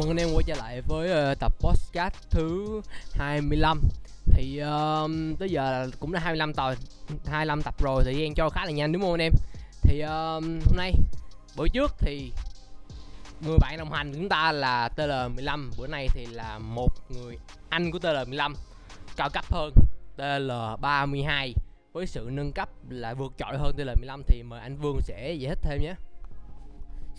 mừng anh em quay trở lại với uh, tập podcast thứ 25 Thì uh, tới giờ là cũng đã 25 tập 25 tập rồi, thời gian cho khá là nhanh đúng không anh em? Thì uh, hôm nay, bữa trước thì người bạn đồng hành của chúng ta là TL15 Bữa nay thì là một người anh của TL15 cao cấp hơn TL32 Với sự nâng cấp là vượt trội hơn TL15 thì mời anh Vương sẽ giải thích thêm nhé.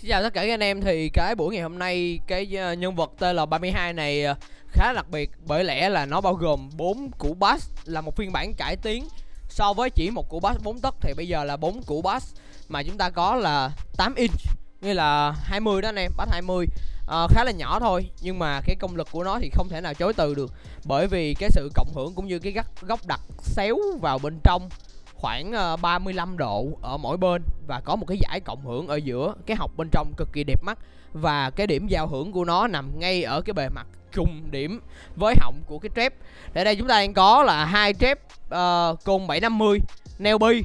Xin chào tất cả các anh em. Thì cái buổi ngày hôm nay cái ờ, nhân vật TL32 này ờ, khá là đặc biệt bởi lẽ là nó bao gồm 4 củ bass là một phiên bản cải tiến so với chỉ một củ bass 4 tấc. Thì bây giờ là 4 củ bass mà chúng ta có là 8 inch như là 20 đó anh em bass 20 à, ờ, khá là nhỏ thôi nhưng mà cái công lực của nó thì không thể nào chối từ được bởi vì cái sự cộng hưởng cũng như cái góc, góc đặt xéo vào bên trong khoảng ờ, 35 độ ở mỗi bên và có một cái giải cộng hưởng ở giữa cái học bên trong cực kỳ đẹp mắt. Và cái điểm giao hưởng của nó nằm ngay ở cái bề mặt trùng điểm với họng của cái trép. Để đây chúng ta đang có là hai trép uh, côn 750 neo bi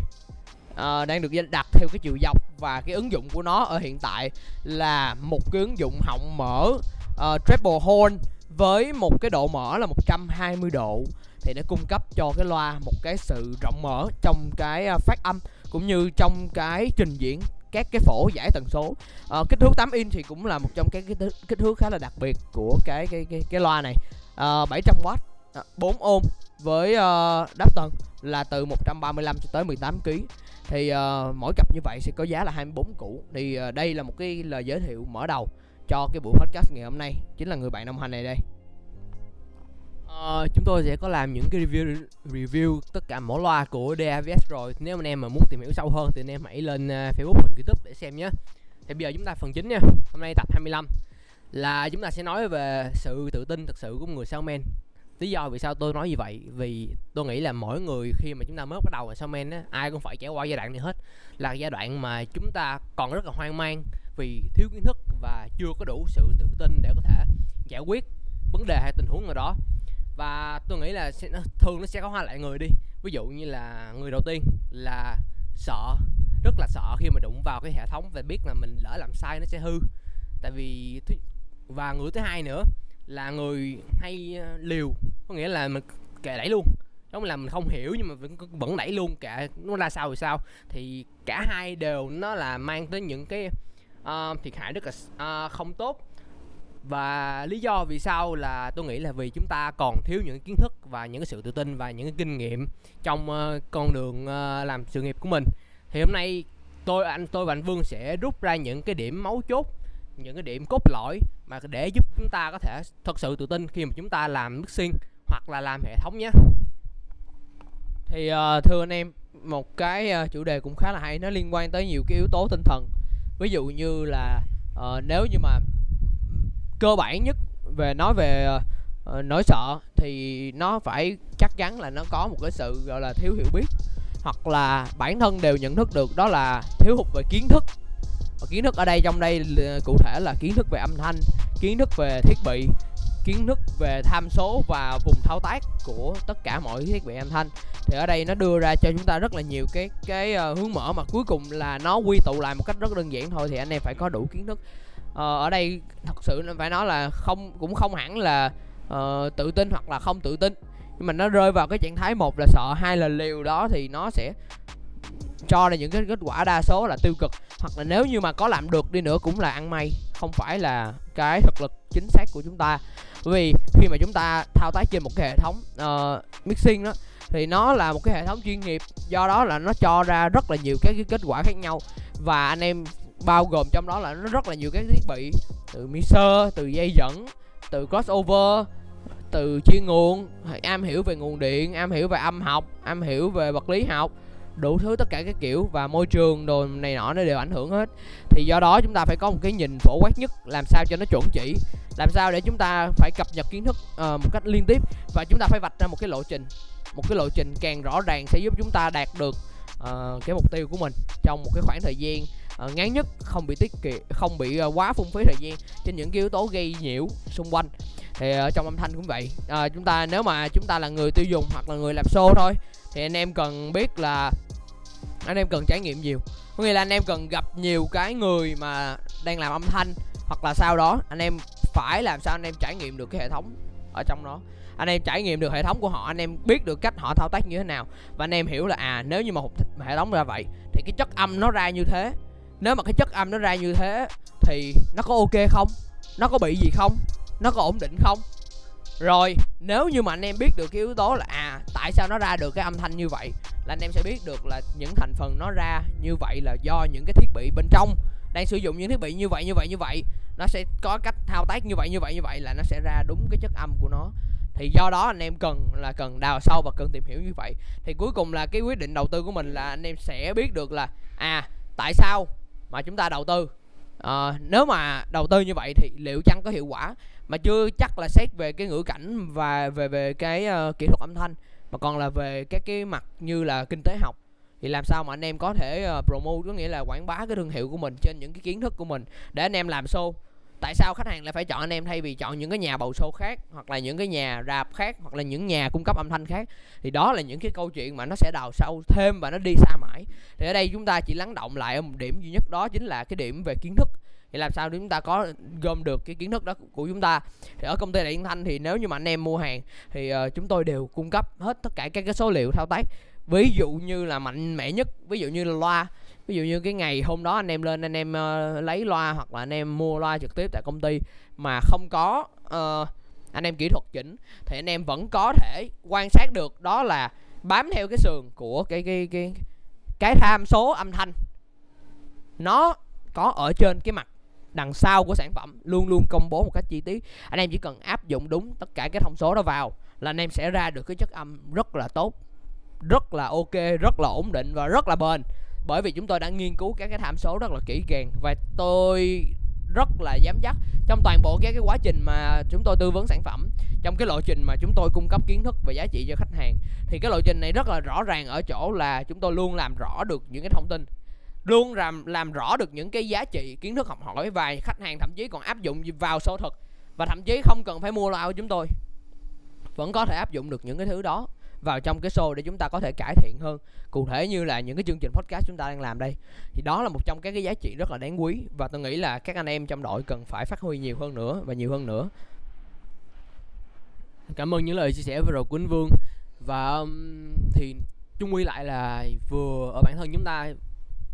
uh, đang được đặt theo cái chiều dọc. Và cái ứng dụng của nó ở hiện tại là một cái ứng dụng họng mở uh, treble horn với một cái độ mở là 120 độ thì nó cung cấp cho cái loa một cái sự rộng mở trong cái à, phát âm cũng như trong cái trình diễn các cái phổ giải tần số. À, kích thước 8 inch thì cũng là một trong cái kích, kích thước khá là đặc biệt của cái cái cái, cái loa này. Ờ, à, 700W 4 ôm với uh, đáp tần là từ 135 cho tới 18 kg thì uh, mỗi cặp như vậy sẽ có giá là 24 củ. Thì uh, đây là một cái lời giới thiệu mở đầu cho cái buổi podcast ngày hôm nay. Chính là người bạn đồng hành này đây. Ờ, chúng tôi sẽ có làm những cái review review tất cả mẫu loa của DAVS rồi. Nếu anh em mà muốn tìm hiểu sâu hơn thì anh em hãy lên uh, Facebook hoặc YouTube để xem nhé. Thì bây giờ chúng ta phần chính nha. Hôm nay tập 25 là chúng ta sẽ nói về sự tự tin thật sự của người salesman lý do vì sao tôi nói như vậy? Vì tôi nghĩ là mỗi người khi mà chúng ta mới bắt đầu làm salesman á ai cũng phải trải qua giai đoạn này hết. Là giai đoạn mà chúng ta còn rất là hoang mang vì thiếu kiến thức và chưa có đủ sự tự tin để có thể giải quyết vấn đề hay tình huống nào đó và tôi nghĩ là sẽ, thường nó sẽ có hai loại người đi. Ví dụ như là người đầu tiên là sợ rất là sợ khi mà đụng vào cái hệ thống và biết là mình lỡ làm sai nó sẽ hư. Tại vì và người thứ hai nữa là người hay ờ, liều có nghĩa là mình kệ đẩy luôn. Giống là mình không hiểu nhưng mà vẫn vẫn đẩy luôn kệ nó ra sao thì sao. Thì cả hai đều nó là mang tới những cái uh, thiệt hại rất là uh, không tốt và lý do vì sao là tôi nghĩ là vì chúng ta còn thiếu những kiến thức và những cái sự tự tin và những cái kinh nghiệm trong uh, con đường uh, làm sự nghiệp của mình. Thì hôm nay tôi anh tôi và anh Vương sẽ rút ra những cái điểm mấu chốt những cái điểm cốt lõi mà để giúp chúng ta có thể thật sự tự tin khi mà chúng ta làm mixing hoặc là làm hệ thống nhé. Thì uh, thưa anh em một cái uh, chủ đề cũng khá là hay nó liên quan tới nhiều cái yếu tố tinh thần. Ví dụ như là uh, nếu như mà cơ bản nhất về nói về uh, nỗi sợ thì nó phải chắc chắn là nó có một cái sự gọi là thiếu hiểu biết hoặc là bản thân đều nhận thức được đó là thiếu hụt về kiến thức. Và kiến thức ở đây trong đây cụ thể là kiến thức về âm thanh kiến thức về thiết bị kiến thức về tham số và vùng thao tác của tất cả mọi thiết bị âm thanh. Thì ở đây nó đưa ra cho chúng ta rất là nhiều cái cái uh, hướng mở mà cuối cùng là nó quy tụ lại một cách rất đơn giản thôi. Thì anh em phải có đủ kiến thức uh, ở đây thật sự phải nói là không cũng không hẳn là uh, tự tin hoặc là không tự tin. Nhưng mà nó rơi vào cái trạng thái một là sợ hai là liều đó thì nó sẽ cho ra những cái kết quả đa số là tiêu cực. Hoặc là nếu như mà có làm được đi nữa cũng là ăn may không phải là cái thực lực chính xác của chúng ta. Vì khi mà chúng ta thao tác trên một cái hệ thống uh, mixing đó thì nó là một cái hệ thống chuyên nghiệp. Do đó là nó cho ra rất là nhiều cái, cái kết quả khác nhau. Và anh em bao gồm trong đó là nó rất là nhiều các thiết bị. Từ mixer từ dây dẫn từ crossover từ chuyên nguồn. Am hiểu về nguồn điện am hiểu về âm học am hiểu về vật lý học đủ thứ tất cả các kiểu và môi trường đồ này nọ nó đều ảnh hưởng hết. Thì do đó chúng ta phải có một cái nhìn phổ quát nhất làm sao cho nó chuẩn chỉ làm sao để chúng ta phải cập nhật kiến thức uh, một cách liên tiếp và chúng ta phải vạch ra một cái lộ trình. Một cái lộ trình càng rõ ràng sẽ giúp chúng ta đạt được uh, cái mục tiêu của mình trong một cái khoảng thời gian Ờ, uh, ngắn nhất không bị tiết kiệm không bị uh, quá phung phí thời gian trên những cái yếu tố gây nhiễu xung quanh. Thì ở uh, trong âm thanh cũng vậy. Uh, chúng ta nếu mà chúng ta là người tiêu dùng hoặc là người làm show thôi thì anh em cần biết là anh em cần trải nghiệm nhiều. Có nghĩa là anh em cần gặp nhiều cái người mà đang làm âm thanh hoặc là sau đó anh em phải làm sao anh em trải nghiệm được cái hệ thống ở trong đó. Anh em trải nghiệm được hệ thống của họ anh em biết được cách họ thao tác như thế nào. Và anh em hiểu là à nếu như mà một hệ thống ra vậy thì cái chất âm nó ra như thế nếu mà cái chất âm nó ra như thế thì nó có ok không? Nó có bị gì không? Nó có ổn định không? Rồi, nếu như mà anh em biết được cái yếu tố là à tại sao nó ra được cái âm thanh như vậy, là anh em sẽ biết được là những thành phần nó ra như vậy là do những cái thiết bị bên trong. Đang sử dụng những thiết bị như vậy như vậy như vậy, nó sẽ có cách thao tác như vậy như vậy như vậy là nó sẽ ra đúng cái chất âm của nó. Thì do đó anh em cần là cần đào sâu và cần tìm hiểu như vậy. Thì cuối cùng là cái quyết định đầu tư của mình là anh em sẽ biết được là à tại sao mà chúng ta đầu tư. À, nếu mà đầu tư như vậy thì liệu chăng có hiệu quả? Mà chưa chắc là xét về cái ngữ cảnh và về về cái uh, kỹ thuật âm thanh mà còn là về các cái mặt như là kinh tế học. Thì làm sao mà anh em có thể uh, promote có nghĩa là quảng bá cái thương hiệu của mình trên những cái kiến thức của mình để anh em làm show? Tại sao khách hàng lại phải chọn anh em thay vì chọn những cái nhà bầu show khác hoặc là những cái nhà rạp khác hoặc là những nhà cung cấp âm thanh khác? Thì đó là những cái câu chuyện mà nó sẽ đào sâu thêm và nó đi xa mãi. Thì ở đây chúng ta chỉ lắng động lại ở một điểm duy nhất đó chính là cái điểm về kiến thức. Thì làm sao để chúng ta có gom được cái kiến thức đó của chúng ta? Thì ở công ty đại yên thanh thì nếu như mà anh em mua hàng thì uh, chúng tôi đều cung cấp hết tất cả các cái số liệu thao tác. Ví dụ như là mạnh mẽ nhất ví dụ như là loa ví dụ như cái ngày hôm đó anh em lên anh em uh, lấy loa hoặc là anh em mua loa trực tiếp tại công ty mà không có uh, anh em kỹ thuật chỉnh thì anh em vẫn có thể quan sát được. Đó là bám theo cái sườn của cái cái cái cái tham số âm thanh. Nó có ở trên cái mặt đằng sau của sản phẩm luôn luôn công bố một cách chi tiết. Anh em chỉ cần áp dụng đúng tất cả cái thông số đó vào là anh em sẽ ra được cái chất âm rất là tốt rất là ok rất là ổn định và rất là bền bởi vì chúng tôi đã nghiên cứu các cái tham số rất là kỹ càng và tôi rất là dám chắc trong toàn bộ các cái quá trình mà chúng tôi tư vấn sản phẩm, trong cái lộ trình mà chúng tôi cung cấp kiến thức và giá trị cho khách hàng. Thì cái lộ trình này rất là rõ ràng ở chỗ là chúng tôi luôn làm rõ được những cái thông tin, luôn làm làm rõ được những cái giá trị kiến thức học hỏi và khách hàng thậm chí còn áp dụng vào số thực và thậm chí không cần phải mua loa của chúng tôi. Vẫn có thể áp dụng được những cái thứ đó vào trong cái show để chúng ta có thể cải thiện hơn. Cụ thể như là những cái chương trình podcast chúng ta đang làm đây thì đó là một trong các cái giá trị rất là đáng quý và tôi nghĩ là các anh em trong đội cần phải phát huy nhiều hơn nữa và nhiều hơn nữa. Cảm ơn những lời chia sẻ vừa rồi của anh Vương. Và um, thì chung quy lại là vừa ở bản thân chúng ta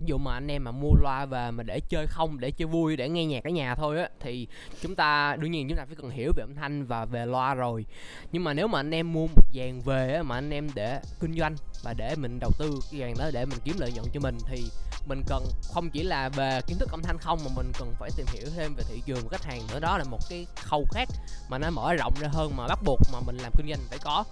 ví dụ mà anh em mà mua loa về mà để chơi không, để chơi vui, để nghe nhạc ở nhà thôi á, thì chúng ta, đương nhiên chúng ta phải cần hiểu về âm thanh và về loa rồi. Nhưng mà nếu mà anh em mua một dàn về á, mà anh em để kinh doanh và để mình đầu tư cái dàn đó để mình kiếm lợi nhuận cho mình, thì mình cần không chỉ là về kiến thức âm thanh không, mà mình cần phải tìm hiểu thêm về thị trường của khách hàng nữa. Đó là một cái khâu khác mà nó mở rộng ra hơn mà bắt buộc mà mình làm kinh doanh phải có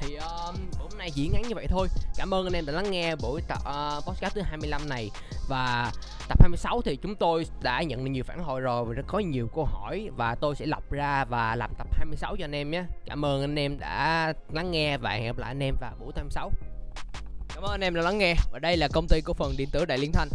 thì uh, hôm nay chỉ ngắn như vậy thôi. Cảm ơn anh em đã lắng nghe buổi tập uh, podcast thứ 25 này. Và tập 26 thì chúng tôi đã nhận được nhiều phản hồi rồi và có nhiều câu hỏi và tôi sẽ lọc ra và làm tập 26 cho anh em nhé. Cảm ơn anh em đã lắng nghe và hẹn gặp lại anh em vào buổi 26 cảm ơn anh em đã lắng nghe. Và đây là công ty cổ phần điện tử đại liên thanh.